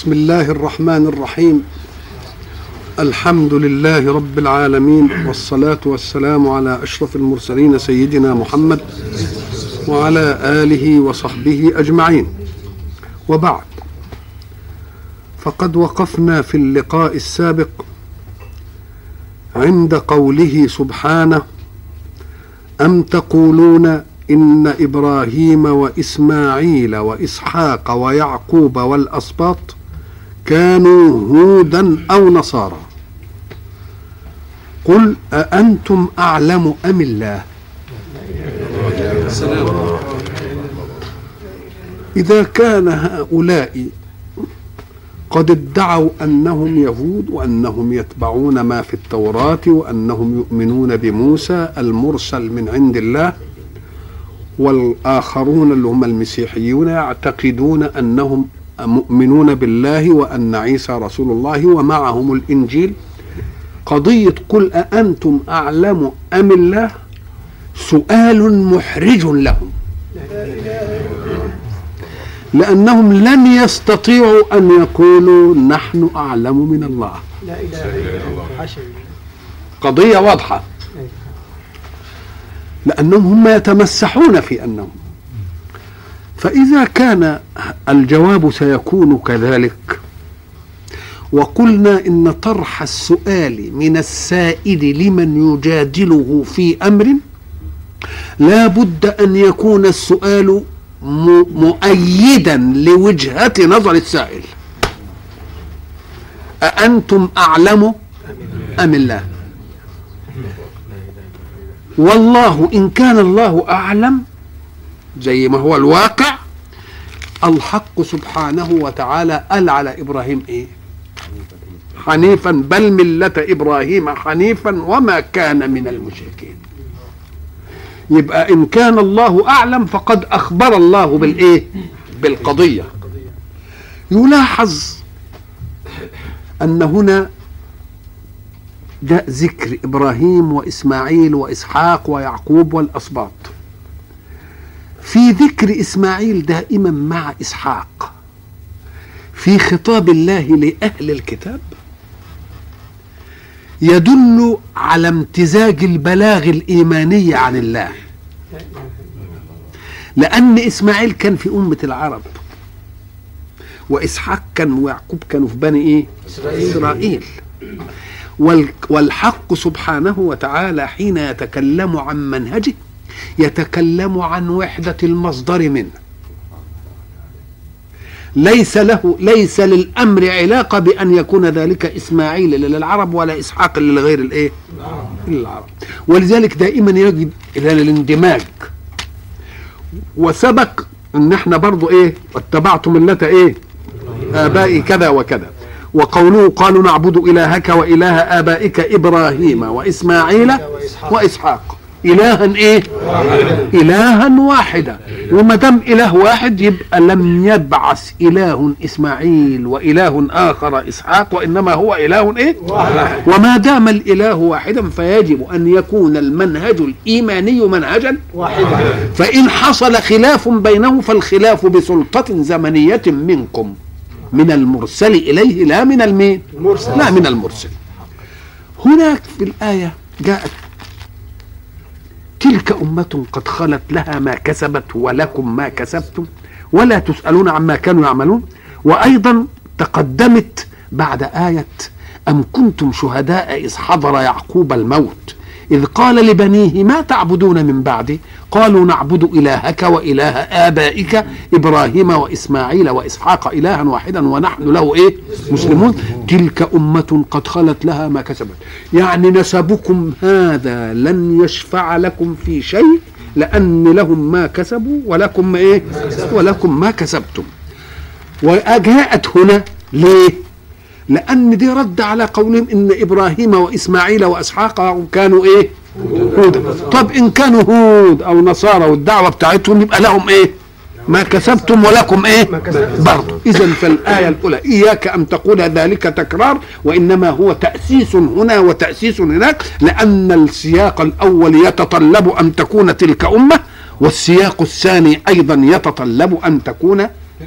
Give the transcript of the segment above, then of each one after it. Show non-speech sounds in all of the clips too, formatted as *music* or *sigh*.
بسم الله الرحمن الرحيم الحمد لله رب العالمين والصلاة والسلام على أشرف المرسلين سيدنا محمد وعلى آله وصحبه أجمعين وبعد فقد وقفنا في اللقاء السابق عند قوله سبحانه أم تقولون إن إبراهيم وإسماعيل وإسحاق ويعقوب والأسباط كانوا هودا أو نصارى. قل أأنتم أعلم أم الله؟ إذا كان هؤلاء قد ادعوا أنهم يهود وأنهم يتبعون ما في التوراة وأنهم يؤمنون بموسى المرسل من عند الله والآخرون اللي هم المسيحيون يعتقدون أنهم مؤمنون بالله وأن عيسى رسول الله ومعهم الإنجيل. قضية قل أأنتم أعلم أم الله؟ سؤال محرج لهم. لأنهم لن يستطيعوا أن يقولوا نحن أعلم من الله لا اله الا الله. قضية واضحة. لأنهم هم يتمسحون في أنهم فإذا كان الجواب سيكون كذلك. وقلنا إن طرح السؤال من السائل لمن يجادله في أمر لا بد أن يكون السؤال مؤيدا لوجهة نظر السائل. أأنتم أعلم أم الله والله إن كان الله أعلم زي ما هو الواقع الحق سبحانه وتعالى قال على إبراهيم إيه؟ حنيفا بل ملة إبراهيم حنيفا وما كان من المشركين. يبقى إن كان الله أعلم فقد أخبر الله بالإيه؟ بالقضية. يلاحظ أن هنا جاء ذكر إبراهيم وإسماعيل وإسحاق ويعقوب والأسباط. في ذكر إسماعيل دائما مع إسحاق في خطاب الله لأهل الكتاب يدل على امتزاج البلاغ الإيماني عن الله. لأن إسماعيل كان في أمة العرب وإسحاق كان ويعقوب كانوا في بني إيه؟ إسرائيل. وال- والحق سبحانه وتعالى حين يتكلم عن منهجه يتكلم عن وحدة المصدر منه. ليس له ليس للأمر علاقة بأن يكون ذلك إسماعيل للعرب ولا إسحاق لغير الإيه؟ للعرب. ولذلك دائما يجب إلى الاندماج. وسبق أن إحنا برضو إيه؟ واتبعتم ملة إيه؟ آبائي كذا وكذا. وقوله قالوا نعبد إلهك وإله آبائك إبراهيم وإسماعيل وإسحاق. الها إيه؟ الها واحدا. وما دام إله واحد يبقى لم يبعث إله إسماعيل وإله آخر إسحاق وإنما هو إله إيه؟ وما دام الإله واحدا فيجب أن يكون المنهج الإيماني منهجا واحدا فإن حصل خلاف بينه فالخلاف بسلطة زمنية منكم. من المرسل إليه لا من المين؟ المرسل. لا من المرسل. هناك في الآية جاءت تلك أمة قد خلت لها ما كسبت ولكم ما كسبتم ولا تسألون عما كانوا يعملون. وأيضا تقدمت بعد آية أم كنتم شهداء إذ حضر يعقوب الموت؟ إذ قال لبنيه ما تعبدون من بعدي؟ قالوا نعبد إلهك وإله آبائك إبراهيم وإسماعيل وإسحاق إلها واحدا ونحن له إيه؟ مسلمون. تلك أمة قد خلت لها ما كسبت. يعني نسبكم هذا لن يشفع لكم في شيء لأن لهم ما كسبوا ولكم إيه؟ ولكم ما كسبتم. وجاءت هنا ليه؟ لأن دي رد على قولهم إن إبراهيم وإسماعيل وإسحاق كانوا إيه؟ هود طب إن كانوا هود أو نصارى والدعوة بتاعتهم يبقى لهم إيه؟ ما كسبتم ولكم إيه؟ برضه إذا فالآية الأولى إياك أن تقول ذلك تكرار وإنما هو تأسيس هنا وتأسيس هناك لأن السياق الأول يتطلب أن تكون تلك أمة والسياق الثاني أيضا يتطلب أن تكون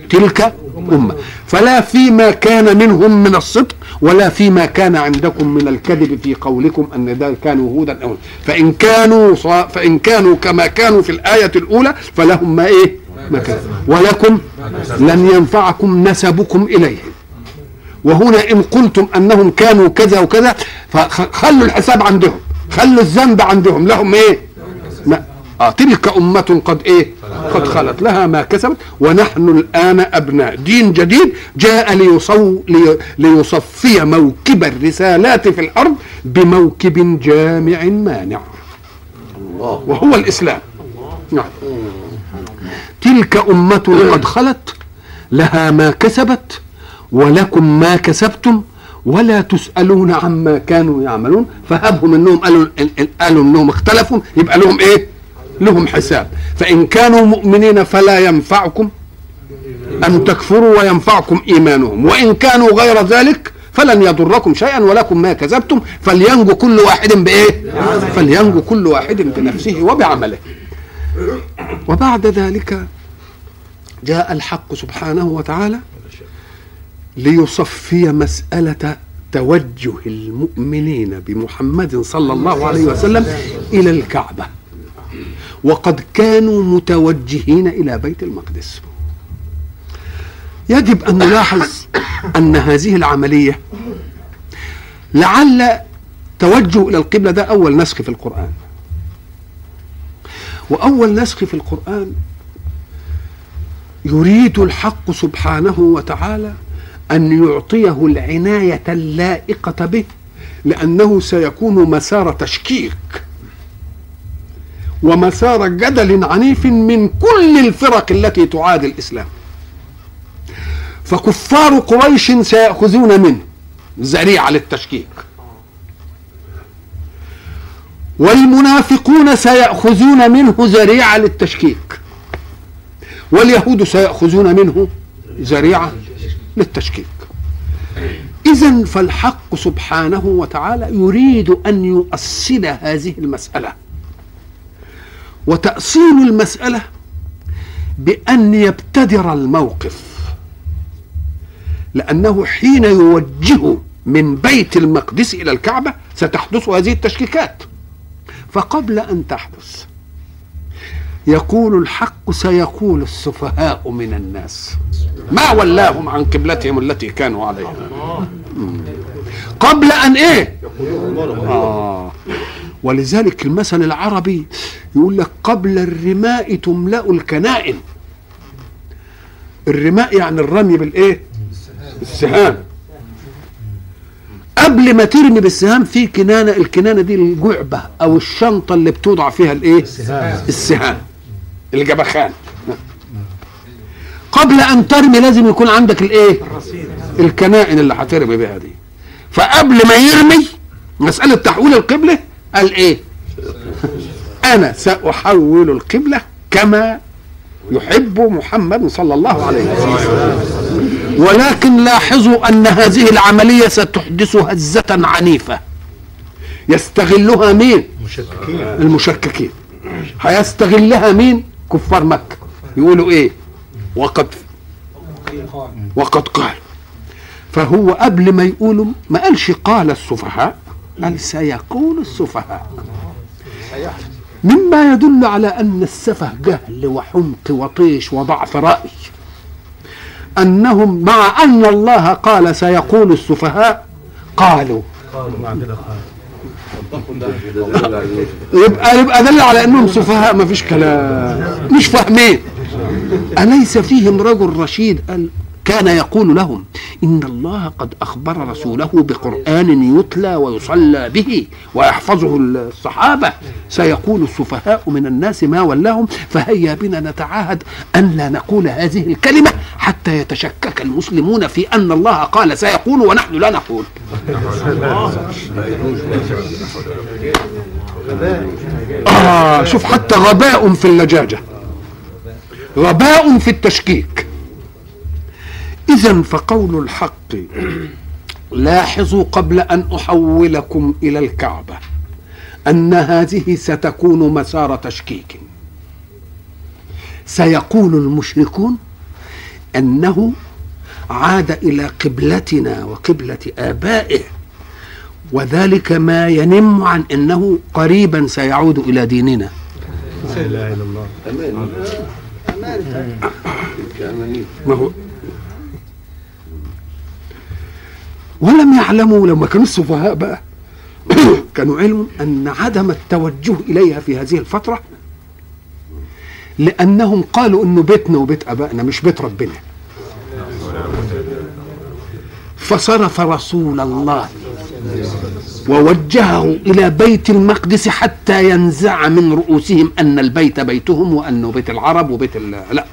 تلك أمة فلا فيما كان منهم من الصدق ولا فيما كان عندكم من الكذب في قولكم أن ده كانوا هودا أو فإن كانوا فإن كانوا كما كانوا في الآية الأولى فلهم ما إيه؟ ما كان ولكم لن ينفعكم نسبكم إليهم. وهنا إن قلتم أنهم كانوا كذا وكذا فخلوا الحساب عندهم. خلوا الذنب عندهم. لهم إيه؟ آه تلك أمة قد إيه؟ قد خلت لها ما كسبت ونحن الآن أبناء. دين جديد جاء ليصو لي ليصفي موكب الرسالات في الأرض بموكب جامع مانع. وهو الإسلام. نعم. تلك أمة قد خلت لها ما كسبت ولكم ما كسبتم ولا تسألون عما كانوا يعملون. فهبهم إنهم قالوا قالوا إنهم اختلفوا يبقى لهم إيه؟ لهم حساب. فإن كانوا مؤمنين فلا ينفعكم أن تكفروا وينفعكم إيمانهم. وإن كانوا غير ذلك فلن يضركم شيئا ولكم ما كسبتم فلينجو كل واحد بإيه؟ فلينجو كل واحد بنفسه وبعمله. وبعد ذلك جاء الحق سبحانه وتعالى ليصفي مسألة توجه المؤمنين بمحمد صلى الله عليه وسلم إلى الكعبة. وقد كانوا متوجهين إلى بيت المقدس. يجب أن نلاحظ أن هذه العملية لعل توجه إلى القبلة ده أول نسخ في القرآن. وأول نسخ في القرآن يريد الحق سبحانه وتعالى أن يعطيه العناية اللائقة به لأنه سيكون مسار تشكيك. ومسار جدل عنيف من كل الفرق التي تعادي الإسلام. فكفار قريش سيأخذون منه ذريعة للتشكيك. والمنافقون سيأخذون منه ذريعة للتشكيك. واليهود سيأخذون منه ذريعة للتشكيك. إذا فالحق سبحانه وتعالى يريد أن يؤصل هذه المسألة. وتأصيل المسألة بأن يبتدر الموقف لأنه حين يوجه من بيت المقدس إلى الكعبة ستحدث هذه التشكيكات. فقبل أن تحدث يقول الحق سيقول السفهاء من الناس. ما ولاهم عن قبلتهم التي كانوا عليها. قبل أن إيه؟ آه. ولذلك المثل العربي يقول لك قبل الرماء تملأ الكنائن الرماء يعني الرمي بالإيه؟ السهام قبل ما ترمي بالسهام في كنانة الكنانة دي الجعبة أو الشنطة اللي بتوضع فيها الإيه؟ السهام. السهام. الجبخان. قبل أن ترمي لازم يكون عندك الإيه؟ الكنائن اللي هترمي بها دي. فقبل ما يرمي مسألة تحويل القبلة قال إيه؟ أنا سأحول القبلة كما يحب محمد صلى الله عليه وسلم. ولكن لاحظوا أن هذه العملية ستحدث هزة عنيفة. يستغلها مين؟ مشككين المشككين. هيستغلها مين؟ كفار مكة. يقولوا إيه؟ وقد وقد قال. فهو قبل ما يقولوا ما قالش قال السفهاء قال سيقول السفهاء. مما يدل على أن السفه جهل وحمق وطيش وضعف رأي. أنهم مع أن الله قال سيقول السفهاء قالوا. يبقى يبقى دل على أنهم سفهاء ما فيش كلام. مش فاهمين. أليس فيهم رجل رشيد؟ قال كان يقول لهم إن الله قد أخبر رسوله بقرآن يتلى ويصلى به ويحفظه الصحابة. سيقول السفهاء من الناس ما ولاهم فهيا بنا نتعاهد أن لا نقول هذه الكلمة حتى يتشكك المسلمون في أن الله قال سيقول ونحن لا نقول. آه شوف حتى غباء في اللجاجة غباء في التشكيك. إذا فقول الحق لاحظوا قبل أن أحولكم إلى الكعبة أن هذه ستكون مسار تشكيك. سيقول المشركون أنه عاد إلى قبلتنا وقبلة آبائه وذلك ما ينم عن أنه قريبا سيعود إلى ديننا. لا إله إلا الله. ما هو؟ ولم يعلموا لما كانوا السفهاء بقى. *coughs* كانوا علموا أن عدم التوجه إليها في هذه الفترة لأنهم قالوا إنه بيتنا وبيت أبائنا مش بيت ربنا. فصرف رسول الله ووجهه إلى بيت المقدس حتى ينزع من رؤوسهم أن البيت بيتهم وانه بيت العرب وبيت لا.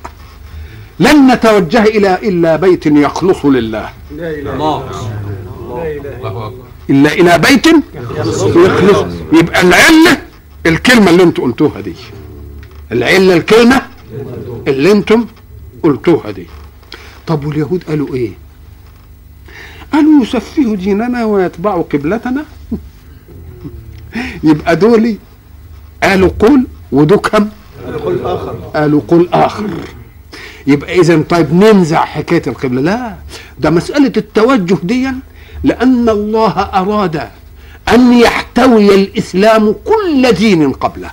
لن نتوجه إلى إلا بيت يخلص لله. لا إله الله. لا اله الا إلى بيت يخلص. يبقى العلة الكلمة اللي أنتم قلتوها دي. العلة الكلمة اللي أنتم قلتوها دي. طب واليهود قالوا إيه؟ قالوا يسفهوا ديننا ويتبعوا قبلتنا. يبقى دول قالوا قول ودول كم؟ قل اخر قالوا قل آخر. يبقى اذا طيب ننزع حكاية القبلة. لا ده مسألة التوجه دي لأن الله أراد أن يحتوي الإسلام كل دين قبله.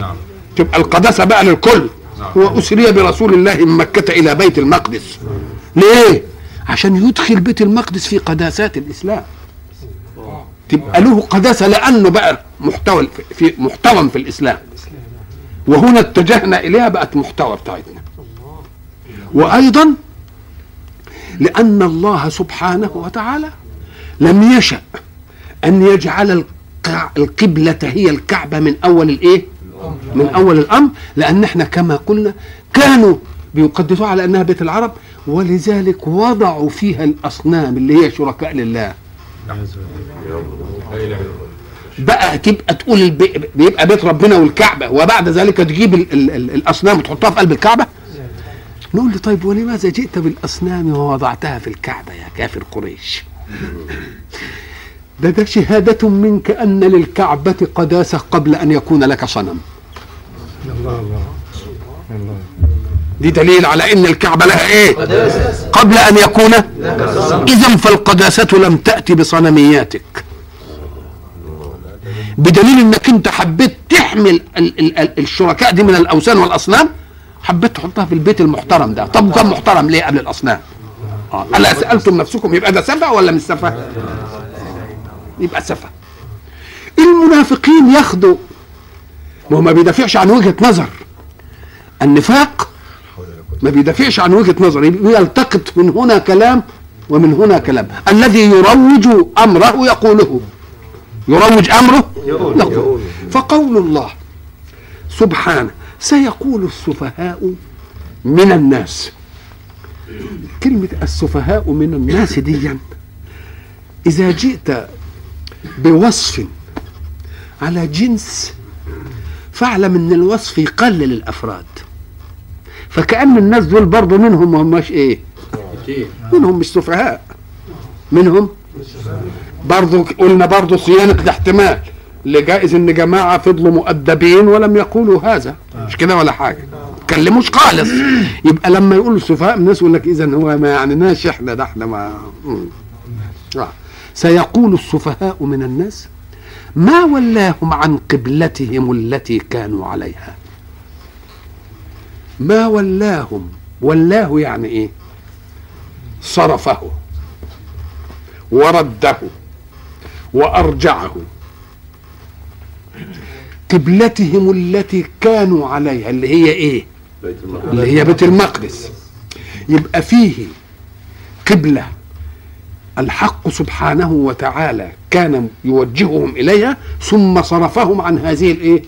نعم. تبقى القداسة بقى للكل. وأسري برسول الله من مكة إلى بيت المقدس. ليه؟ عشان يدخل بيت المقدس في قداسات الإسلام. تبقى له قداسة لأنه بقى محتوى في محتوى في الإسلام. وهنا اتجهنا إليها بقت محتوى بتاعتنا. وأيضا لأن الله سبحانه وتعالى لم يشأ أن يجعل القبلة هي الكعبة من أول الإيه من أول الأمر لأن إحنا كما قلنا كانوا بيقدسوها على أنها بيت العرب ولذلك وضعوا فيها الأصنام اللي هي شركاء لله بقى تبقى تقول. بيبقى بيت ربنا والكعبة وبعد ذلك تجيب ال... ال... ال... الأصنام وتحطها في قلب الكعبة نقول له طيب ولماذا جئت بالأصنام ووضعتها في الكعبة يا كافر قريش؟ *laughs* ده ده شهادة منك أن للكعبة قداسة قبل أن يكون لك صنم. الله الله. الله. دي دليل على أن الكعبة لها إيه؟ قبل أن يكون إذا فالقداسة لم تأتي بصنمياتك. بدليل إنك أنت حبيت تحمل ال- ال- ال- الشركاء دي من الأوثان والأصنام حبيت تحطها في البيت المحترم ده. طب كان محترم ليه قبل الأصنام؟ آه الا سالتم نفسكم يبقى ده سفه ولا مش سفه؟ يبقى سفه. المنافقين ياخدوا ما هو ما بيدافعش عن وجهة نظر. النفاق ما بيدافعش عن وجهة نظر يلتقط من هنا كلام ومن هنا كلام. الذي يروج أمره يقوله. يروج أمره يقول فقول الله سبحانه سيقول السفهاء من الناس. كلمة السفهاء من الناس دي إذا جئت بوصف على جنس فاعلم إن الوصف يقلل الأفراد. فكأن الناس دول برضه منهم ما هماش إيه؟ منهم مش سفهاء. منهم؟ برضه قلنا برضه صيانة الاحتمال لجائز إن جماعة فضلوا مؤدبين ولم يقولوا هذا. مش كده ولا حاجة؟ تكلموش خالص. يبقى لما يقولوا السفهاء الناس يقول لك اذا هو ما يعنيناش إحنا ده إحنا ما. آه. سيقول السفهاء من الناس ما ولاهم عن قبلتهم التي كانوا عليها. ما ولاهم. ولاه يعني إيه؟ صرفه ورده وأرجعه. قبلتهم التي كانوا عليها اللي هي إيه؟ اللي هي بيت المقدس. يبقى فيه قبلة. الحق سبحانه وتعالى كان يوجههم إليها ثم صرفهم عن هذه الإيه؟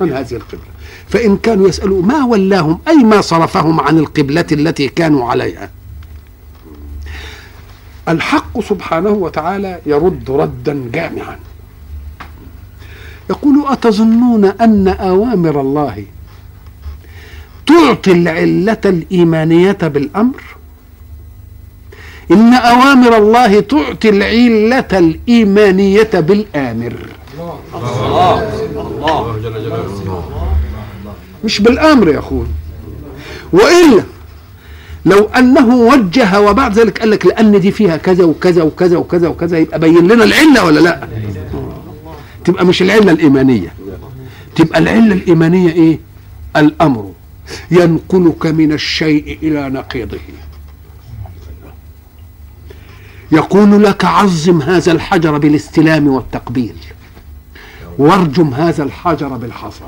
عن هذه القبلة. فإن كانوا يسألوا ما ولاهم أي ما صرفهم عن القبلة التي كانوا عليها؟ الحق سبحانه وتعالى يرد ردا جامعا. يقول أتظنون أن أوامر الله تعطي العلة الإيمانية بالأمر؟ إن أوامر الله تعطي العلة الإيمانية بالآمر. الله جل جلاله مش بالأمر يا أخوي. وإلا لو أنه وجه وبعد ذلك قال لك لأن دي فيها كذا وكذا وكذا وكذا وكذا يبقى بين لنا العلة ولا لا؟ تبقى مش العلة الإيمانية. تبقى العلة الإيمانية إيه؟ الأمر. ينقلك من الشيء إلى نقيضه. يقول لك عظم هذا الحجر بالاستلام والتقبيل. وارجم هذا الحجر بالحصى.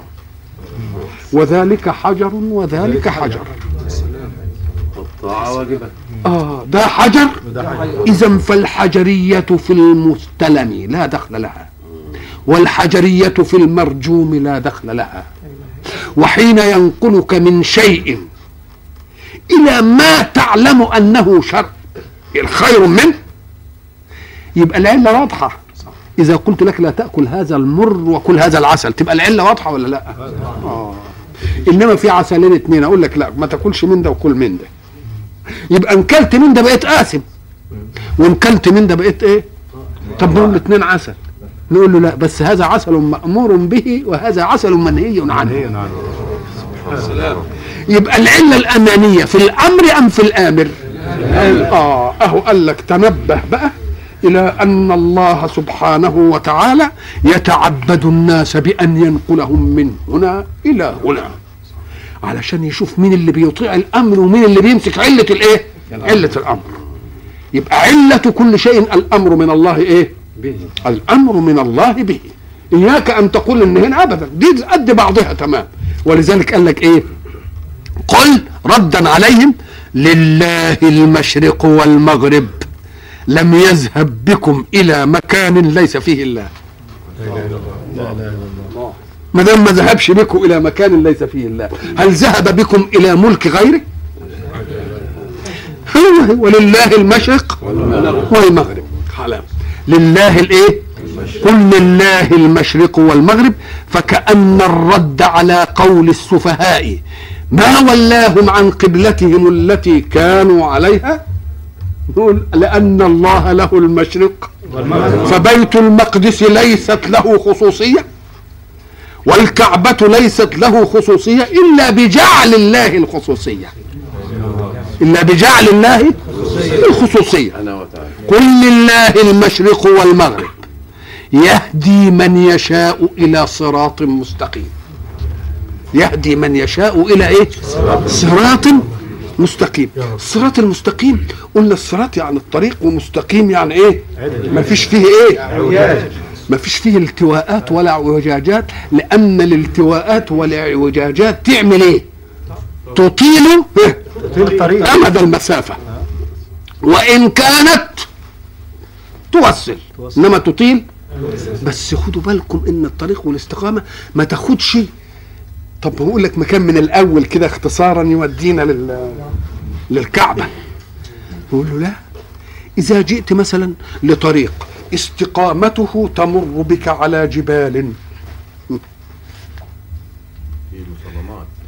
وذلك حجر وذلك حجر. آه ده حجر؟ إذا فالحجرية في المستلم. لا دخل لها. والحجرية في المرجوم لا دخل لها. وحين ينقلك من شيء إلى ما تعلم أنه شر الخير منه يبقى العلة واضحة. إذا قلت لك لا تأكل هذا المر وكل هذا العسل تبقى العلة واضحة ولا لا؟ آه. إنما في عسلين اتنين أقول لك لا ما تاكلش من ده وكل من ده. يبقى ان كلت من ده بقيت قاسم وان كلت من ده بقيت إيه؟ طب نقول الاثنين عسل. نقول له لا بس هذا عسل مأمور به وهذا عسل منهي عنه. يبقى العلة الأمانية في الأمر أم في الآمر؟ آه أهو قال لك تنبه بقى إلى أن الله سبحانه وتعالى يتعبد الناس بأن ينقلهم من هنا إلى هنا. علشان يشوف مين اللي بيطيع الأمر ومين اللي بيمسك علة الإيه؟ علة الأمر. يبقى علة كل شيء الأمر من الله إيه؟ به. الأمر من الله به. إياك أن تقول ان هنا أبدا. دي قد بعضها تمام. ولذلك قال لك إيه؟ قل ردا عليهم لله المشرق والمغرب. لم يذهب بكم إلى مكان ليس فيه الله. ما دام ما ذهبش بكم إلى مكان ليس فيه الله. هل ذهب بكم إلى ملك غيره؟ ولله المشرق والمغرب. حلال. لله الايه؟ قل لله المشرق والمغرب فكأن الرد على قول السفهاء. ما ولاهم عن قبلتهم التي كانوا عليها؟ نقول لأن الله له المشرق. فبيت المقدس ليست له خصوصية والكعبة ليست له خصوصية إلا بجعل الله الخصوصية. إلا بجعل الله الخصوصية قل لله المشرق والمغرب. يهدي من يشاء إلى صراط مستقيم. يهدي من يشاء إلى إيه؟ صراط. مستقيم. الصراط المستقيم. قلنا الصراط يعني الطريق ومستقيم يعني إيه؟ ما فيش فيه إيه؟ ما فيش فيه التواءات ولا اعوجاجات لأن الالتواءات والاعوجاجات تعمل إيه؟ تطيل تطيل طريق أمد المسافة. وإن كانت توصل. إنما تطيل. بس خدوا بالكم إن الطريق والاستقامة ما تاخدش. طب بقول لك مكان من الأول كده اختصارا يودينا لل للكعبة. يقول له لا. إذا جئت مثلا لطريق استقامته تمر بك على جبال.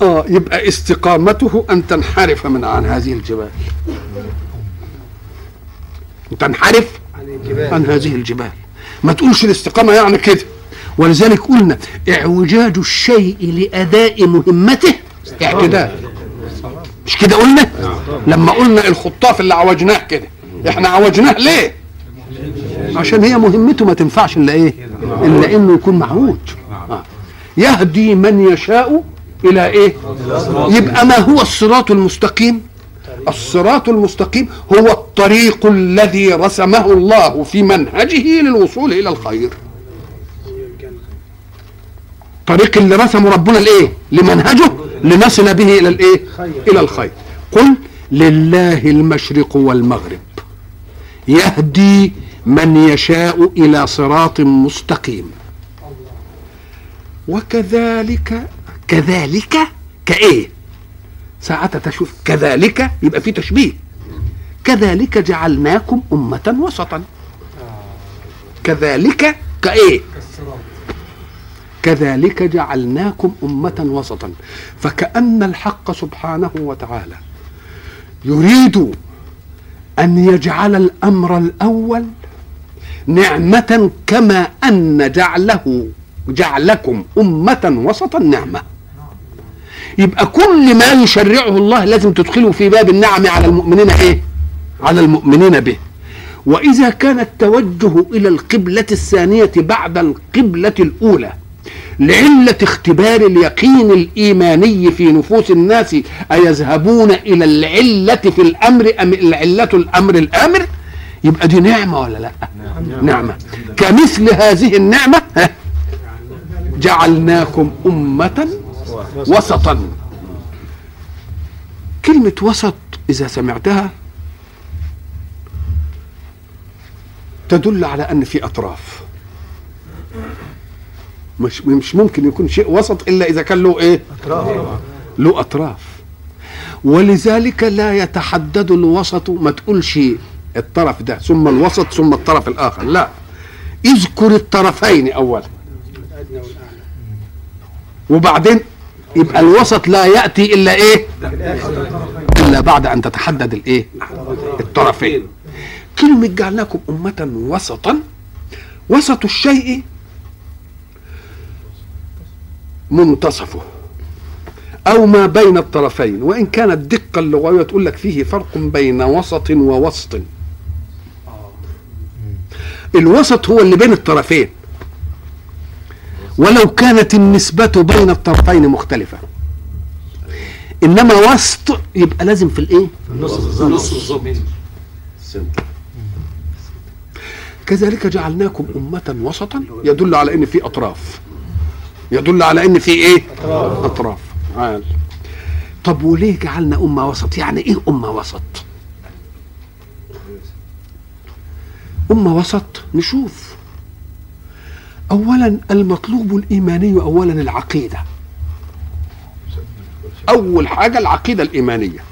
آه يبقى استقامته أن تنحرف من عن هذه الجبال. تنحرف عن هذه الجبال. ما تقولش الاستقامة يعني كده. ولذلك قلنا اعوجاج الشيء لأداء مهمته. اعتدال مش كده قلنا؟ لما قلنا الخطاف اللي عوجناه كده. إحنا عوجناه ليه؟ عشان هي مهمته ما تنفعش إلا إيه؟ إلا إنه يكون معوج. آه. يهدي من يشاء إلى إيه؟ يبقى ما هو الصراط المستقيم. الصراط المستقيم هو الطريق الذي رسمه الله في منهجه للوصول إلى الخير. طريق اللي رسمه ربنا لإيه؟ لمنهجه لنصل به إلى الإيه؟ إلى الخير. قل لله المشرق والمغرب. يهدي من يشاء إلى صراط مستقيم. وكذلك كذلك كإيه؟ ساعة تشوف كذلك يبقى في تشبيه. كذلك جعلناكم أمة وسطا. كذلك كإيه؟ كذلك جعلناكم أمة وسطا. فكأن الحق سبحانه وتعالى يريد أن يجعل الأمر الأول نعمة كما أن جعله جعلكم أمة وسطا نعمة. يبقى كل ما يشرعه الله لازم تدخله في باب النعم على المؤمنين إيه؟ على المؤمنين به. وإذا كان التوجه إلى القبلة الثانية بعد القبلة الأولى لعلة اختبار اليقين الإيماني في نفوس الناس أيذهبون إلى العلة في الأمر أم العلة الأمر الآمر؟ يبقى دي نعمة ولا لأ؟ نعمة. كمثل هذه النعمة ها، جعلناكم أمة وسطا. كلمة وسط إذا سمعتها تدل على أن في أطراف. مش مش ممكن يكون شيء وسط إلا إذا كان له إيه؟ له أطراف. ولذلك لا يتحدد الوسط ما تقولش الطرف ده ثم الوسط ثم الطرف الآخر لا. اذكر الطرفين اولا. وبعدين يبقى الوسط لا يأتي إلا إيه؟ إلا بعد أن تتحدد الإيه؟ الطرفين. كلمه جعلناكم أمة وسطا. وسط الشيء منتصفه أو ما بين الطرفين. وإن كانت الدقه اللغويه تقول لك فيه فرق بين وسط ووسط. الوسط هو اللي بين الطرفين. ولو كانت النسبة بين الطرفين مختلفة. إنما وسط يبقى لازم في بالظبط. كذلك جعلناكم أمة وسطا يدل على إن في أطراف. يدل على إن في إيه؟ أطراف. عال. طب وليه جعلنا أمة وسط؟ يعني إيه أمة وسط؟ أمة وسط نشوف. أولا المطلوب الإيماني أولا العقيدة. أول حاجة العقيدة الإيمانية.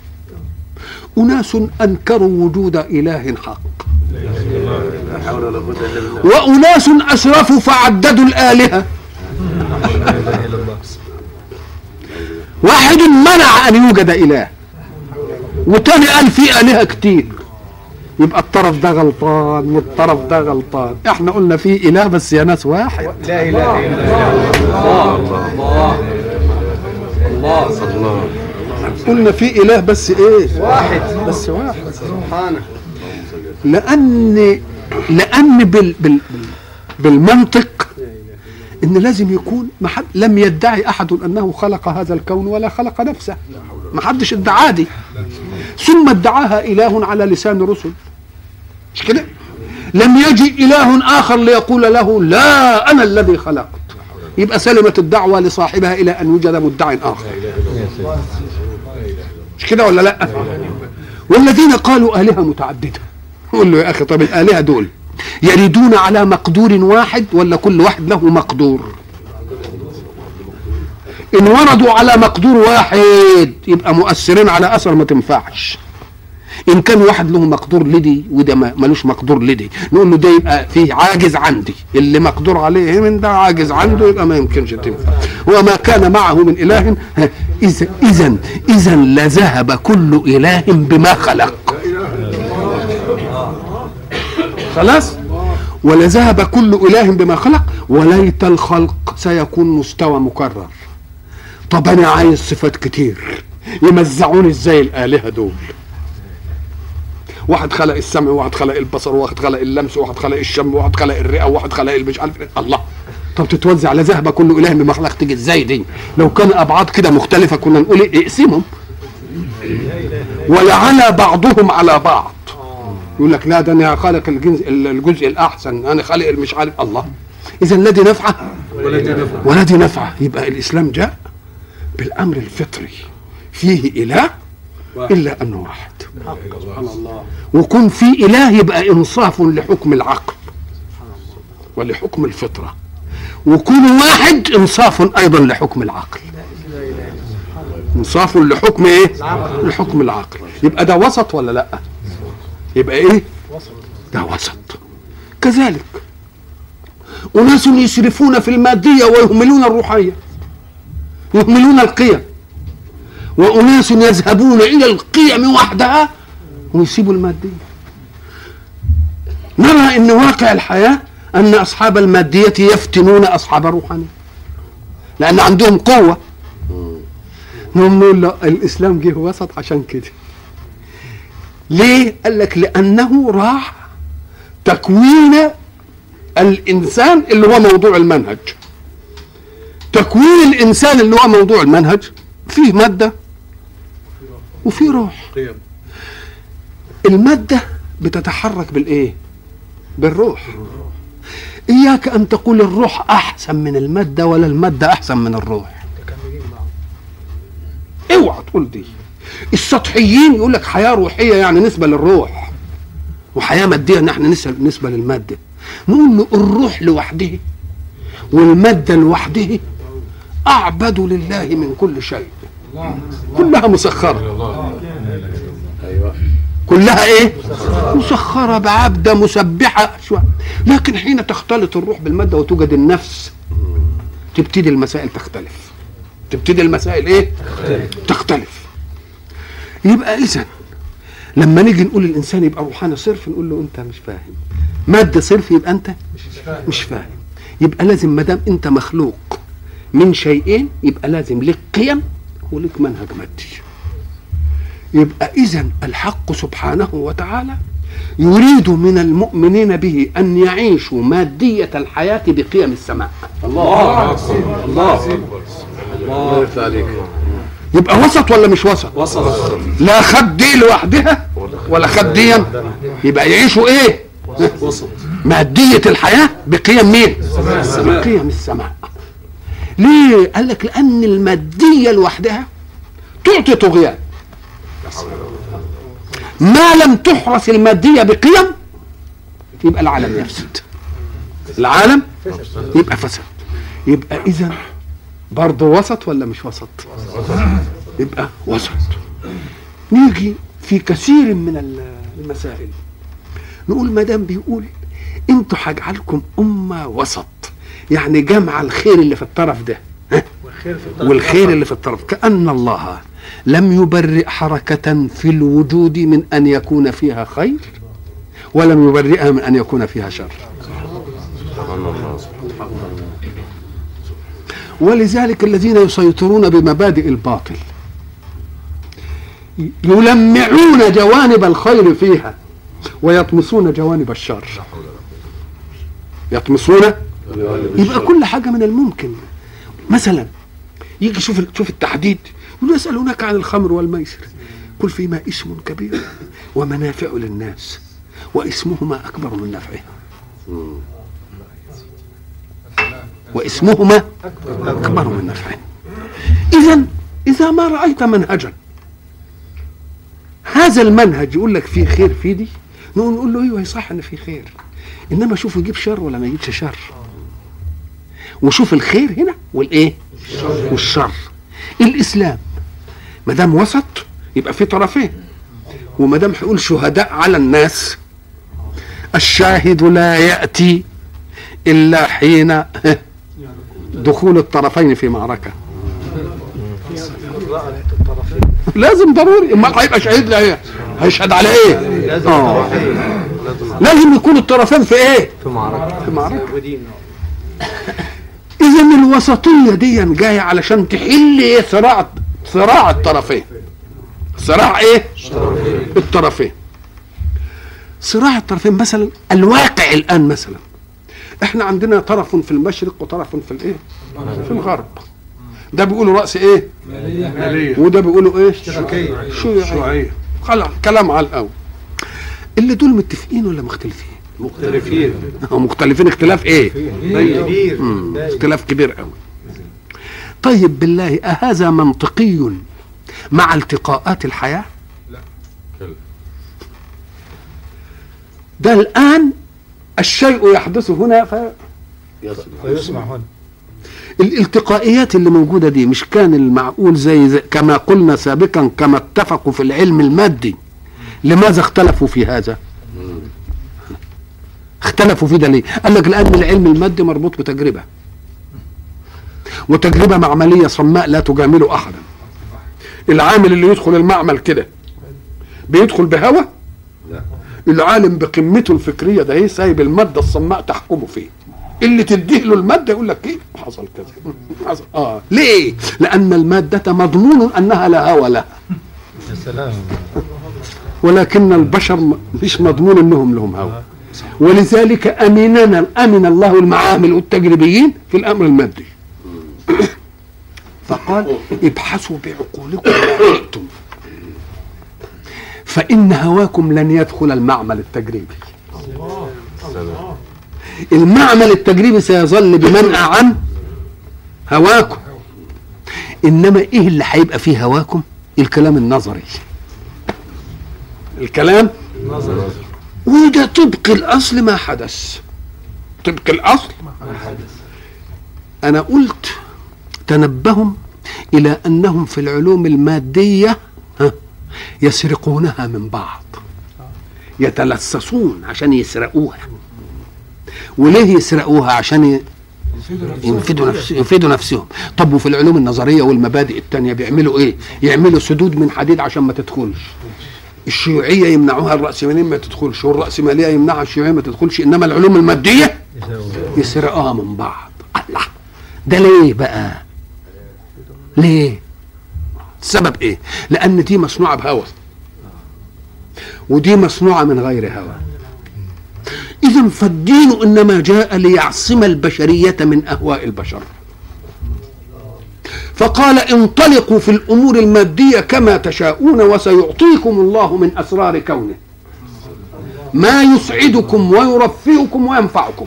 أناس أنكروا وجود إله حق. وأناس أسرفوا فعددوا الآلهة. واحد منع أن يوجد إله. وتاني قال في آلهة كتير. يبقى الطرف ده غلطان والطرف ده غلطان. إحنا قلنا في إله بس يا ناس واحد. لا إله إلا قلنا في إله بس إيه؟ واحد. بس واحد. سبحانه لأن لأن بال بال بالمنطق إن لازم يكون ما حد لم يدعي أحد أنه خلق هذا الكون ولا خلق نفسه. ما حدش ادعاه دي. ثم ادعاها إله على لسان رسل. مش كده؟ لم يجي إله آخر ليقول له لا أنا الذي خلقت. يبقى سلمت الدعوة لصاحبها إلى أن يوجد مدعي آخر. مش كده ولا لا؟ والذين قالوا آلهة متعددة. قول له يا أخي طب الآلهة دول يريدون على مقدور واحد ولا كل واحد له مقدور؟ إن وردوا على مقدور واحد يبقى مؤثرين على أثر ما تنفعش. إن كان واحد له مقدور لدي وده ملوش مقدور لدي. نقول له ده يبقى فيه عاجز عندي. اللي مقدور عليه من ده عاجز عنده يبقى ما يمكنش تنفع. وما كان معه من إله اذا اذا اذا لذهب كل إله بما خلق. خلاص؟ ولذهب كل إله بما خلق وليت الخلق سيكون مستوى مكرر. طب أنا عايز صفات كتير. يمزعوني إزاي الآلهة دول؟ واحد خلق السمع وواحد خلق البصر وواحد خلق اللمس وواحد خلق الشم وواحد خلق الرئة وواحد خلق المش عارف إيه. الله. طب تتوزع على ذهب كل إله بما خلق تيجي إزاي دي؟ لو كان أبعاد كده مختلفة كنا نقول إيه؟ اقسمهم. ولعلى بعضهم على بعض. يقول لك لا ده أنا خالق الجنس الجزء الأحسن أنا خالق المش عارف الله. اذا الذي نفعه. والذي نفعه. يبقى الإسلام جاء. بالامر الفطري فيه إله إلا أنه واحد. وكن في إله يبقى إنصاف لحكم العقل ولحكم الفطرة. وكون واحد إنصاف أيضا لحكم العقل. إنصاف لحكم إيه؟ لحكم العقل. يبقى ده وسط ولا لأ؟ يبقى إيه؟ ده وسط. كذلك أناس يسرفون في المادية ويهملون الروحية. يهملون القيم. وأناس يذهبون إلى القيم وحدها ويسيبوا المادية. نرى أن واقع الحياة أن أصحاب المادية يفتنون أصحاب الروحانية لأن عندهم قوة. نقوم نقول له الإسلام جه وسط عشان كده. ليه؟ قال لك لأنه راح تكوين الإنسان اللي هو موضوع المنهج. تكوين الإنسان اللي هو موضوع المنهج فيه مادة وفيه روح. المادة بتتحرك بالإيه؟ بالروح. إياك أن تقول الروح أحسن من المادة ولا المادة أحسن من الروح. اوعى تقول دي. السطحيين يقول لك حياة روحية يعني نسبة للروح وحياة مادية إن إحنا نسبه نسبة للمادة. نقول له الروح لوحده والمادة لوحده أعبد لله من كل شيء. كلها مسخرة. الله أيوه. كلها إيه؟ مسخرة بعبدة مسبحة. شو؟ لكن حين تختلط الروح بالمادة وتوجد النفس تبتدي المسائل تختلف. تبتدي المسائل إيه؟ تختلف. يبقى اذا لما نيجي نقول الإنسان يبقى روحاني صرف نقول له أنت مش فاهم. مادة صرف يبقى أنت مش فاهم. يبقى لازم ما دام أنت مخلوق من شيئين يبقى لازم لك قيم ولك منهج مادي. يبقى إذا الحق سبحانه وتعالى يريد من المؤمنين به أن يعيشوا مادية الحياة بقيم السماء. الله الله الله يفتح عليك. يبقى وسط ولا مش وسط؟ وسط. لا خد دي لوحدها ولا خد دي يبقى يعيشوا إيه؟ وسط. مادية الحياة بقيم مين؟ السماء. بقيم السماء. ليه؟ قال لك لأن المادية لوحدها تعطي طغيان. ما لم تحرس المادية بقيم يبقى العالم يفسد العالم يبقى فسد يبقى اذا برضه وسط ولا مش وسط؟ يبقى وسط. نيجي في كثير من المسائل. نقول ما دام بيقول أنتوا هجعلكم أمة وسط. يعني جمع الخير اللي في الطرف ده ها؟ والخير اللي في الطرف. كأن الله لم يبرئ حركة في الوجود من أن يكون فيها خير ولم يبرئها من أن يكون فيها شر. ولذلك الذين يسيطرون بمبادئ الباطل يلمعون جوانب الخير فيها ويطمسون جوانب الشر. يطمسون يبقى كل حاجة من الممكن. مثلا يجي شوف شوف التحديد يقول يسألونك عن الخمر والميسر. قل فيما اسم كبير ومنافع للناس واسمهما أكبر من نفعهما واسمهما أكبر من نفعهما اذا إذا ما رأيت منهجا هذا المنهج يقول لك فيه خير في دي؟ نقول له أيوه صح ان في خير. إنما شوف يجيب شر ولا ما يجيبش شر. وشوف الخير هنا والايه؟ والشر. الإسلام ما دام وسط يبقى في طرفين. وما دام هيقول شهداء على الناس الشاهد لا يأتي إلا حين دخول الطرفين في معركة. لازم ضروري. امال هيبقى شهيد لا هيشهد على إيه؟ آه. لازم يكون الطرفين في إيه؟ في معركة. في معركة. اذا الوسطيه دي جاية علشان تحل إيه؟ صراع صراع الطرفين. صراع إيه؟ الطرفين. صراع الطرفين مثلا الواقع الآن مثلا. إحنا عندنا طرف في المشرق وطرف في الإيه؟ في الغرب. ده بيقولوا رأس إيه؟ وده بيقولوا إيه؟ شيوعية. خلاص كلام على الأول. اللي دول متفقين ولا مختلفين؟ مختلفين. مختلفين. اختلاف إيه؟ كبير. اختلاف كبير قوي طيب بالله أهذا منطقي مع التقاءات الحياة؟ كلا. ده الآن الشيء يحدث هنا ف... فيسمع هنا. الالتقائيات اللي موجودة دي مش كان المعقول زي, زي كما قلنا سابقا كما اتفقوا في العلم المادي. لماذا اختلفوا في هذا؟ اختلفوا في ده ليه قال لك لأن العلم المادي مربوط بتجربة. وتجربة معملية صماء لا تجامل أحدا. العامل اللي يدخل المعمل كده بيدخل بهوى لا. العالم بقمته الفكرية ده إيه؟ سايب المادة الصماء تحكمه فيه. اللي تديه له الماده يقول لك إيه؟ حصل كذا. *laughs* حصل. آه. ليه؟ لأن المادة مضمون أنها لا هوى لها. يا سلام. ولكن البشر مش مضمون إنهم لهم هوى ولذلك امننا أمن الله المعامل والتجريبيين في الأمر المادي. فقال ابحثوا بعقولكم ما فإن هواكم لن يدخل المعمل التجريبي. المعمل التجريبي سيظل بمنأى عن هواكم. إنما إيه اللي هيبقى فيه هواكم؟ الكلام النظري. الكلام؟ وده طبق الأصل ما حدث. طبق الأصل؟ أنا قلت تنبهوا إلى أنهم في العلوم المادية ها، يسرقونها من بعض. يتلصصون عشان يسرقوها. وليه يسرقوها؟ عشان ي- ينفدوا نفسهم. ينفدوا نفسهم. طب وفي العلوم النظرية والمبادئ التانية بيعملوا إيه؟ يعملوا سدود من حديد عشان ما تدخلش. الشيوعية يمنعوها الراسماليين ما تدخلش والراسماليه يمنعها الشيوعية ما تدخلش إنما العلوم المادية يسرقوها من بعض. الله. ده ليه بقى؟ ليه؟ السبب إيه؟ لأن دي مصنوعة بهوى. ودي مصنوعة من غير هوى. اذا فالدين إنما جاء ليعصم البشرية من أهواء البشر. فقال انطلقوا في الأمور المادية كما تشاءون وسيعطيكم الله من أسرار كونه. ما يسعدكم ويرفئكم وينفعكم.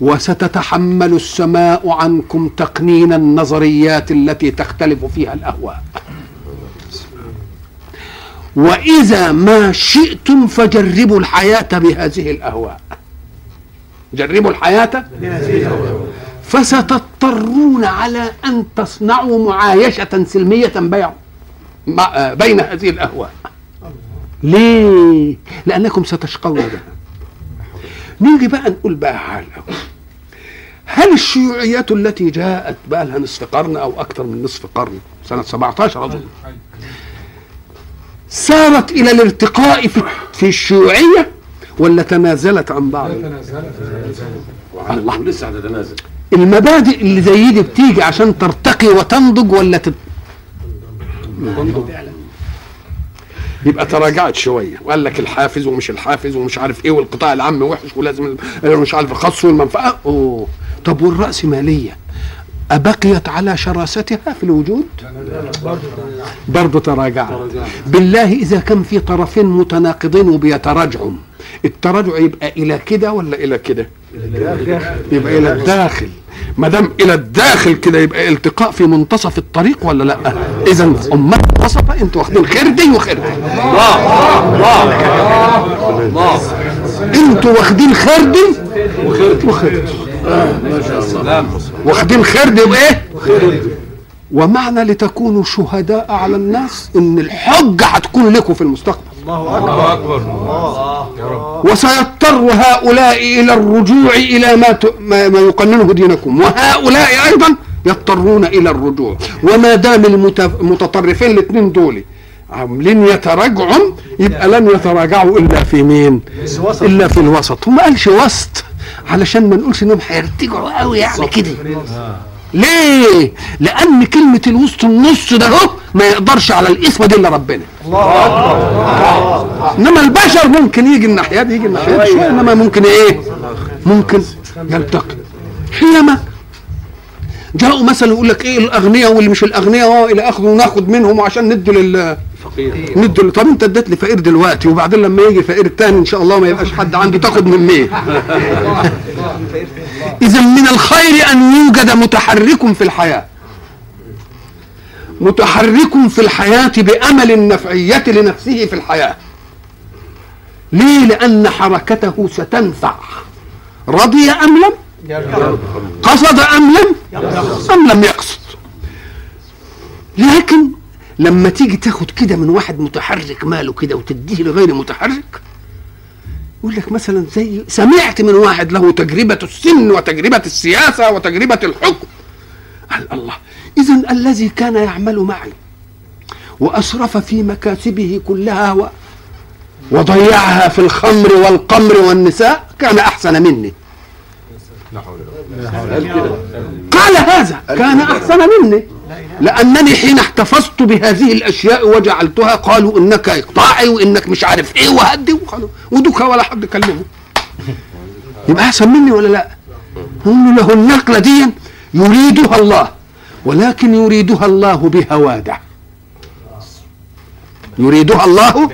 وستتحمل السماء عنكم تقنين النظريات التي تختلف فيها الأهواء. وإذا ما شئتم فجربوا الحياة بهذه الأهواء. جربوا الحياة فستضطرون على أن تصنعوا معايشة سلمية بيع مع- آه، بين هذه الاهواء ليه؟ لأنكم ستشقون بها. نيجي بقى نقول بقى حال. هل الشيوعيات التي جاءت بقى لها نصف قرن أو أكثر من نصف قرن سنة 17 أظن سارت إلى الارتقاء في, الشيوعية ولا تنازلت عن بعض الله لسه هتتنازل. المبادئ اللي زي دي بتيجي عشان ترتقي وتنضج ولا تت... يبقى تراجعت شوية. وقال لك الحافز ومش الحافز ومش عارف إيه والقطاع العام وحش ولازم مش عارف الخاص والمنفعة. أوه. طب والراسماليه أبقيت على شراستها في الوجود؟ برضه تراجعت. بالله إذا كان في طرفين متناقضين وبيتراجعوا التراجع يبقى إلى كده ولا إلى كده؟ يبقى إلى الداخل. ما دام إلى الداخل كده يبقى التقاء في منتصف الطريق ولا لا؟ إذا أمة وسطة أنتوا واخدين خردي وخردي أنتوا واخدين خردي وخردي واخدين خردي وإيه؟ ومعنى لتكونوا شهداء على الناس إن الحجة هتكون لكم في المستقبل. الله أكبر. وسيضطر هؤلاء إلى الرجوع إلى ما ت... ما, ما يقننه دينكم. وهؤلاء أيضا يضطرون إلى الرجوع. وما دام المت... المتطرفين الاثنين دول عاملين يتراجعوا يبقى لن يتراجعوا إلا في مين؟ إلا في الوسط. وما قالش وسط؟ علشان ما نقولش إنهم هيرتجعوا قوي يعني كده. ليه؟ لأن كلمة الوسط النص ده هو ما يقدرش على الاسم دي إلا ربنا. إنما البشر ممكن يجي الناحية دي يجي الناحية دي شوية إنما ممكن إيه؟ ممكن يلتقي. حينما جاءوا مثلا يقول لك إيه الأغنياء واللي مش الأغنياء آه إلى آخره وناخد منهم عشان ندوا لل فقير ندوا طب أنت اديت لي فقير دلوقتي وبعدين لما يجي فقير تاني إن شاء الله ما يبقاش حد عنده تاخد من مين اذا من الخير أن يوجد متحرك في الحياة. متحرك في الحياة بأمل النفعية لنفسه في الحياة. ليه؟ لأن حركته ستنفع. رضي أم لم؟ قصد أم لم؟ أم لم يقصد. لكن لما تيجي تاخد كده من واحد متحرك ماله كده وتديه لغير متحرك يقول لك مثلا زي سمعت من واحد له تجربة السن وتجربة السياسة وتجربة الحكم. قال الله إذا الذي كان يعمل معي وأسرف في مكاسبه كلها و... وضيعها في الخمر والقمر والنساء كان أحسن مني. قال هذا كان أحسن مني. لأنني حين احتفظت بهذه الأشياء وجعلتها قالوا إنك إقطاعي وإنك مش عارف إيه وهدي وخلاص. ودك ولا حد كلمه. يبقى أحسن مني ولا لا؟ هم له النقله دي يريدها الله ولكن يريدها الله بهوادة. يريدها الله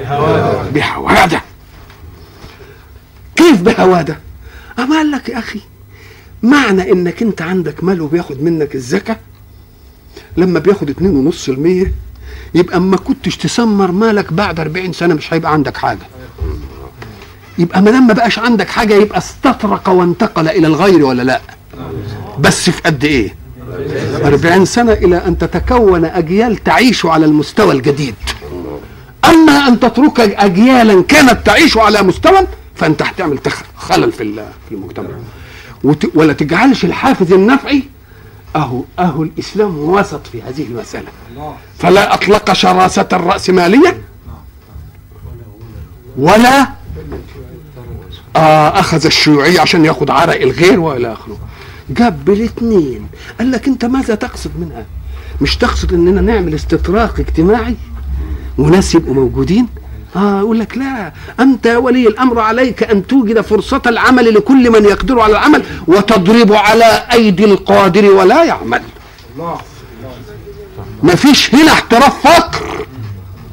بهوادة. كيف بهوادة؟ أما قال لك يا أخي معنى إنك أنت عندك مال وبياخد منك الزكاة؟ لما بياخد اتنين ونص المية يبقى اما كنتش تسمر مالك بعد 40 سنة مش هيبقى عندك حاجة. يبقى ما دام ما بقاش عندك حاجة يبقى استطرق وانتقل إلى الغير ولا لا؟ بس في قد إيه؟ 40 سنة إلى أن تتكون أجيال تعيش على المستوى الجديد. أما أن تترك أجيالا كانت تعيش على مستوى فأنت هتعمل خلل في ال- في المجتمع. ولا تجعلش الحافز النفعي أهو أهو الإسلام وسط في هذه المسألة. فلا أطلق شراسة الرأسمالية ولا آه أخذ الشيوعية عشان ياخد عرق الغير وإلى آخره. جاب بالاثنين. قال لك أنت ماذا تقصد منها؟ مش تقصد أننا نعمل استطراق اجتماعي وناس يبقوا موجودين آه يقول لك لا أنت يا ولي الأمر عليك أن توجد فرصة العمل لكل من يقدر على العمل وتضرب على أيدي القادر ولا يعمل. ما فيش هنا احتراف فقر.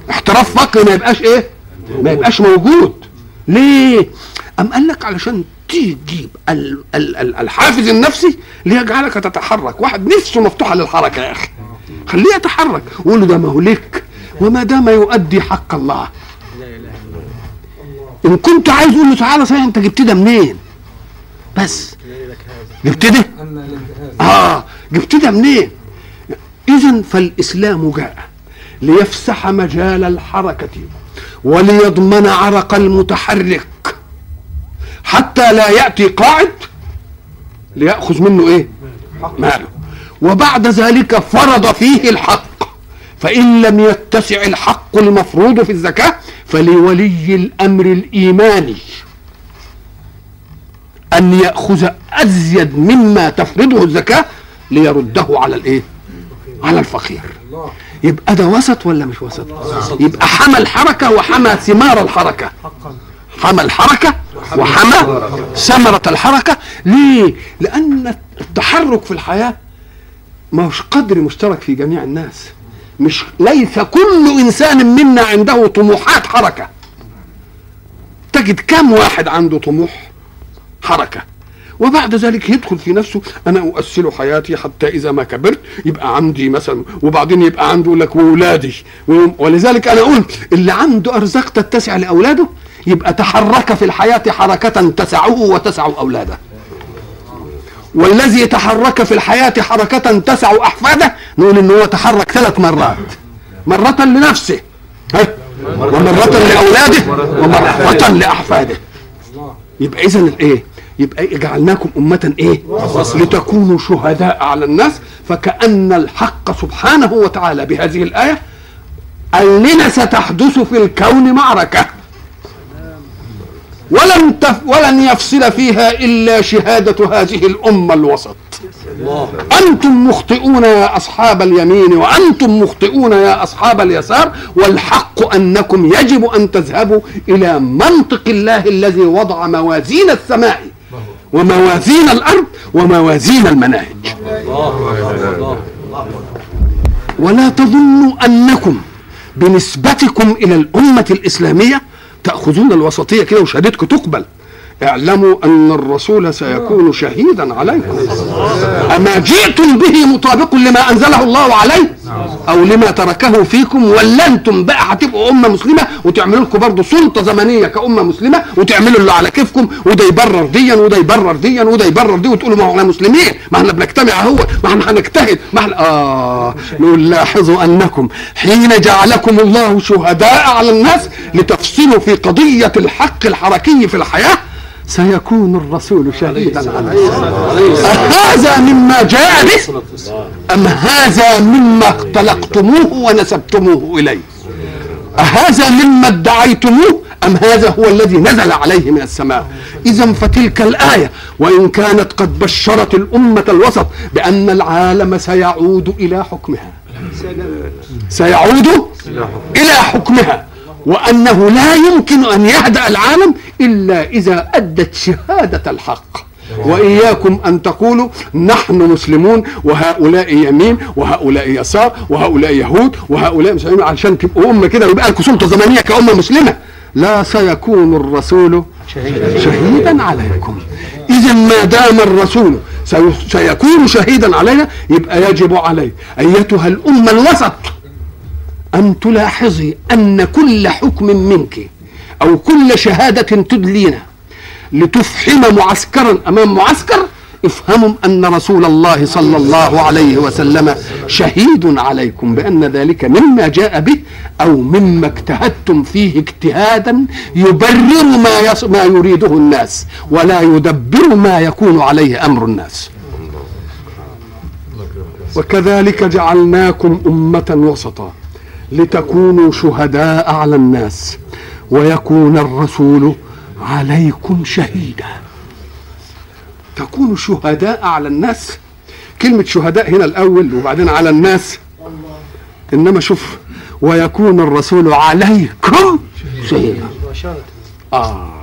احتراف فقر ما يبقاش إيه؟ ما يبقاش موجود. ليه؟ أم قال لك علشان تجيب ال- ال- ال- الحافز النفسي ليجعلك تتحرك. واحد نفسه مفتوحه للحركة يا أخي. خليه يتحرك. وقول له ده ما هو لك وما دام يؤدي حق الله إن كنت عايز أقول له تعالى صحيح أنت جبت ده منين؟ بس. جبت ده؟ آه جبت ده منين؟ اذا فالإسلام جاء ليفسح مجال الحركة وليضمن عرق المتحرك حتى لا يأتي قاعد ليأخذ منه إيه؟ ماله. وبعد ذلك فرض فيه الحق. فإن لم يتسع الحق المفروض في الزكاة فلولي الأمر الإيماني أن يأخذ أزيد مما تفرضه الزكاة ليرده على الإيه؟ على الفقير يبقى ده وسط ولا مش وسط؟ يبقى حمى الحركة وحمى ثمار الحركة حمى الحركة وحمى ثمرة الحركة ليه؟ لأن التحرك في الحياة ما هوش قدر مشترك في جميع الناس مش ليس كل إنسان منا عنده طموحات حركة. تجد كم واحد عنده طموح حركة. وبعد ذلك يدخل في نفسه أنا أؤسل حياتي حتى إذا ما كبرت يبقى عندي مثلا وبعدين يبقى عنده لك وأولادي. ولذلك أنا قلت اللي عنده أرزاق تتسع لأولاده يبقى تحرك في الحياة حركة تسعه وتسع أولاده. والذي تحرك في الحياة حركة تسع أحفاده نقول إن هو تحرك ثلاث مرات مرة لنفسه ها؟ ومرة لأولاده ومرة لأحفاده يبقى إذا الإيه؟ يبقى جعلناكم أمة إيه؟ لتكونوا شهداء على الناس فكأن الحق سبحانه وتعالى بهذه الآية قال لنا ستحدث في الكون معركة ولن تف ولن يفصل فيها إلا شهادة هذه الأمة الوسط. أنتم مخطئون يا أصحاب اليمين وأنتم مخطئون يا أصحاب اليسار والحق أنكم يجب أن تذهبوا إلى منطق الله الذي وضع موازين السماء وموازين الأرض وموازين المناهج. ولا تظنوا أنكم بنسبتكم إلى الأمة الإسلامية تأخذون الوسطية كده وشهادتكم تقبل. اعلموا أن الرسول سيكون شهيدا عليكم. أما جئتم به مطابق لما أنزله الله عليه أو لما تركه فيكم ولا أنتم بقى هتبقوا أمة مسلمة وتعملوا لكم برضه سلطة زمنية كأمة مسلمة وتعملوا اللي على كيفكم وده يبرر ديا وده يبرر ديا وده يبرر دي وتقولوا ما إحنا مسلمين ما إحنا بنجتمع أهو ما إحنا هنجتهد ما إحنا آه. نقول لاحظوا أنكم حين جعلكم الله شهداء على الناس لتفصلوا في قضية الحق الحركي في الحياة. سيكون الرسول شهيدا. عليكم أهذا مما جاء به؟ أم هذا مما اختلقتموه ونسبتموه إليه؟ أهذا مما ادعيتموه؟ أم هذا هو الذي نزل عليه من السماء؟ إذا فتلك الآية وإن كانت قد بشرت الأمة الوسط بأن العالم سيعود إلى حكمها. سيعود إلى حكمها. وأنه لا يمكن أن يهدأ العالم إلا إذا أدت شهادة الحق. وإياكم أن تقولوا نحن مسلمون وهؤلاء يمين وهؤلاء يسار وهؤلاء يهود وهؤلاء مسلمين علشان تبقوا أمة كده ويبقى لكم سلطة زمنية كأمة مسلمة. لا سيكون الرسول شهيدا عليكم. إذا ما دام الرسول سي- سيكون شهيدا علينا يبقى يجب عليه أيتها الأمة الوسط أن تلاحظي أن كل حكم منك أو كل شهادة تدلينا لتفحم معسكرا أمام معسكر افهموا أن رسول الله صلى الله عليه وسلم شهيد عليكم بأن ذلك مما جاء به أو مما اجتهدتم فيه اجتهادا يبرر ما. ما يريده الناس ولا يدبر ما يكون عليه أمر الناس وكذلك جعلناكم أمة وسطا لتكونوا شهداء على الناس ويكون الرسول عليكم شهيدا. تكونوا شهداء على الناس. كلمة شهداء هنا الأول وبعدين على الناس. إنما شوف ويكون الرسول عليكم شهيدا. آه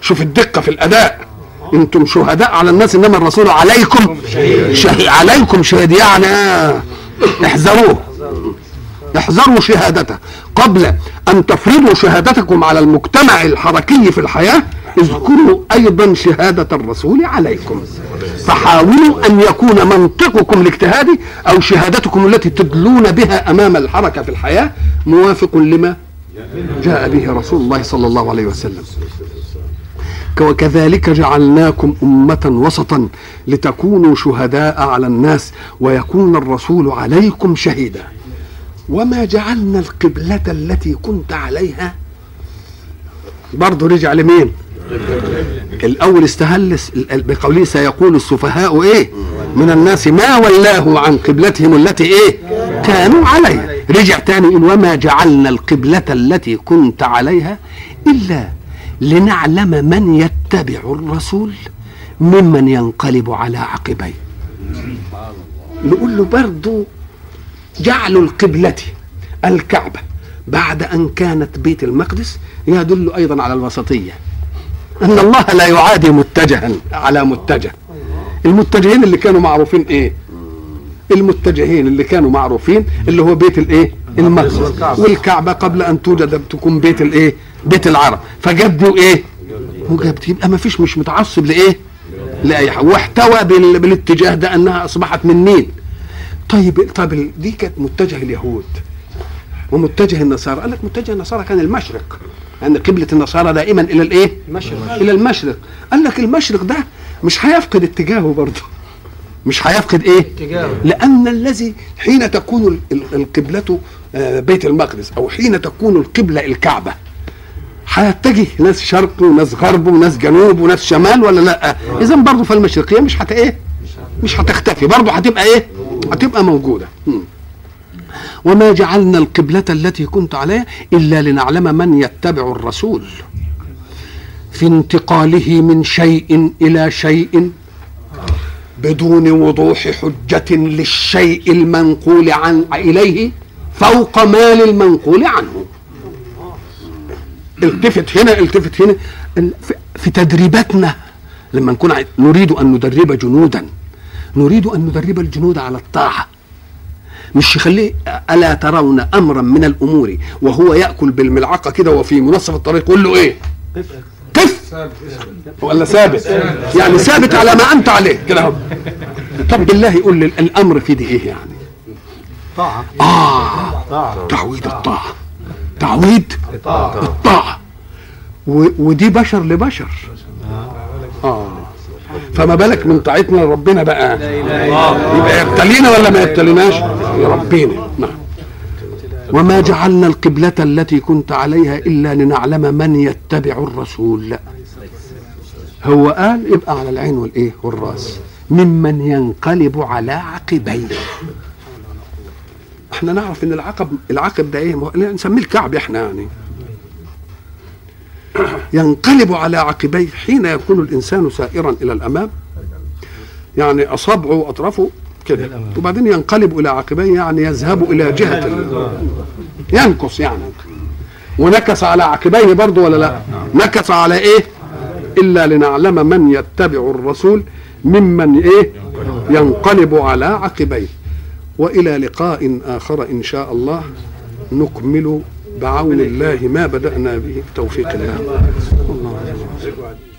شوف الدقة في الأداء. أنتم شهداء على الناس إنما الرسول عليكم شهيد. عليكم شهيد يعني احذروه. احذروا شهادته. قبل أن تفرضوا شهادتكم على المجتمع الحركي في الحياة اذكروا أيضا شهادة الرسول عليكم. فحاولوا أن يكون منطقكم الاجتهادي أو شهادتكم التي تدلون بها أمام الحركة في الحياة موافق لما جاء به رسول الله صلى الله عليه وسلم. وكذلك جعلناكم أمة وسطا لتكونوا شهداء على الناس ويكون الرسول عليكم شهيدا. وما جعلنا القبلة التي كنت عليها. برضه رجع لمين؟ الأول استهل بقوله سيقول السفهاء إيه؟ من الناس ما ولاه عن قبلتهم التي إيه؟ كانوا عليها. رجع تاني يقول وما جعلنا القبلة التي كنت عليها إلا لنعلم من يتبع الرسول ممن ينقلب على عقبيه. نقول له برضه جعل القبلة الكعبة بعد أن كانت بيت المقدس يدل أيضا على الوسطية. أن الله لا يعادي متجها على متجه. المتجهين اللي كانوا معروفين إيه؟ المتجهين اللي كانوا معروفين اللي هو بيت الإيه؟ المقدس. والكعبة قبل أن توجد تكون بيت الإيه؟ بيت العرب. فجدوا إيه؟ وجد يبقى ما فيش مش متعصب لإيه؟ لأي حاجة. واحتوى بال... بالاتجاه ده أنها أصبحت من مين؟ طيب طب دي كانت متجه اليهود ومتجه النصارى. قال لك متجه النصارى كان المشرق لأن يعني قبلة النصارى دائما إلى الإيه؟ المشرق. إلى المشرق. قال لك المشرق ده مش هيفقد اتجاهه برضه. مش هيفقد إيه؟ اتجاهه. لأن الذي حين تكون ال- ال- القبلة آه، بيت المقدس أو حين تكون القبلة الكعبة هيتجه ناس شرق وناس غرب وناس جنوب وناس شمال ولا لأ؟ اذا برضه فالمشرقية مش هت إيه؟ مش هتختفي. برضه هتبقى إيه؟ هتبقى موجودة. مم. وما جعلنا القبلة التي كنت عليها إلا لنعلم من يتبع الرسول. في انتقاله من شيء إلى شيء بدون وضوح حجة للشيء المنقول عن إليه فوق ما للمنقول عنه. التفت هنا التفت هنا. في- تدريباتنا لما نكون نريد أن ندرب جنودا. نريد أن ندرب الجنود على الطاعة. مش يخليه ألا ترون أمرا من الأمور وهو يأكل بالملعقة كده وفي منصف الطريق يقول له إيه؟ قف ولا ثابت؟ يعني ثابت على ما أنت عليه. كده. طب بالله يقول لي الأمر في دي إيه يعني. طاعة. آه تعويد الطاعة. تعويد الطاعة. ودي بشر لبشر. فما بالك من طاعتنا لربنا بقى؟ يبقى يبتلينا ولا ما يبتليناش؟ يربينا نعم. وما جعلنا القبلة التي كنت عليها إلا لنعلم من يتبع الرسول. هو قال يبقى على العين والإيه والرأس. ممن ينقلب على عقبيه. إحنا نعرف إن العقب العقب ده إيه؟ نسميه الكعب إحنا يعني. *clears throat* ينقلب على عقبيه حين يكون الإنسان سائرا إلى الأمام. يعني أصابعه وأطرافه كده. وبعدين ينقلب إلى عقبيه يعني يذهب إلى جهة ينكص يعني. ونكس على عقبيه برضه ولا لا؟ نكس على إيه؟ إلا لنعلم من يتبع الرسول ممن إيه؟ ينقلب على عقبيه. وإلى لقاء آخر إن شاء الله نكمل بعون الله ما بدأنا به بتوفيق الله. الله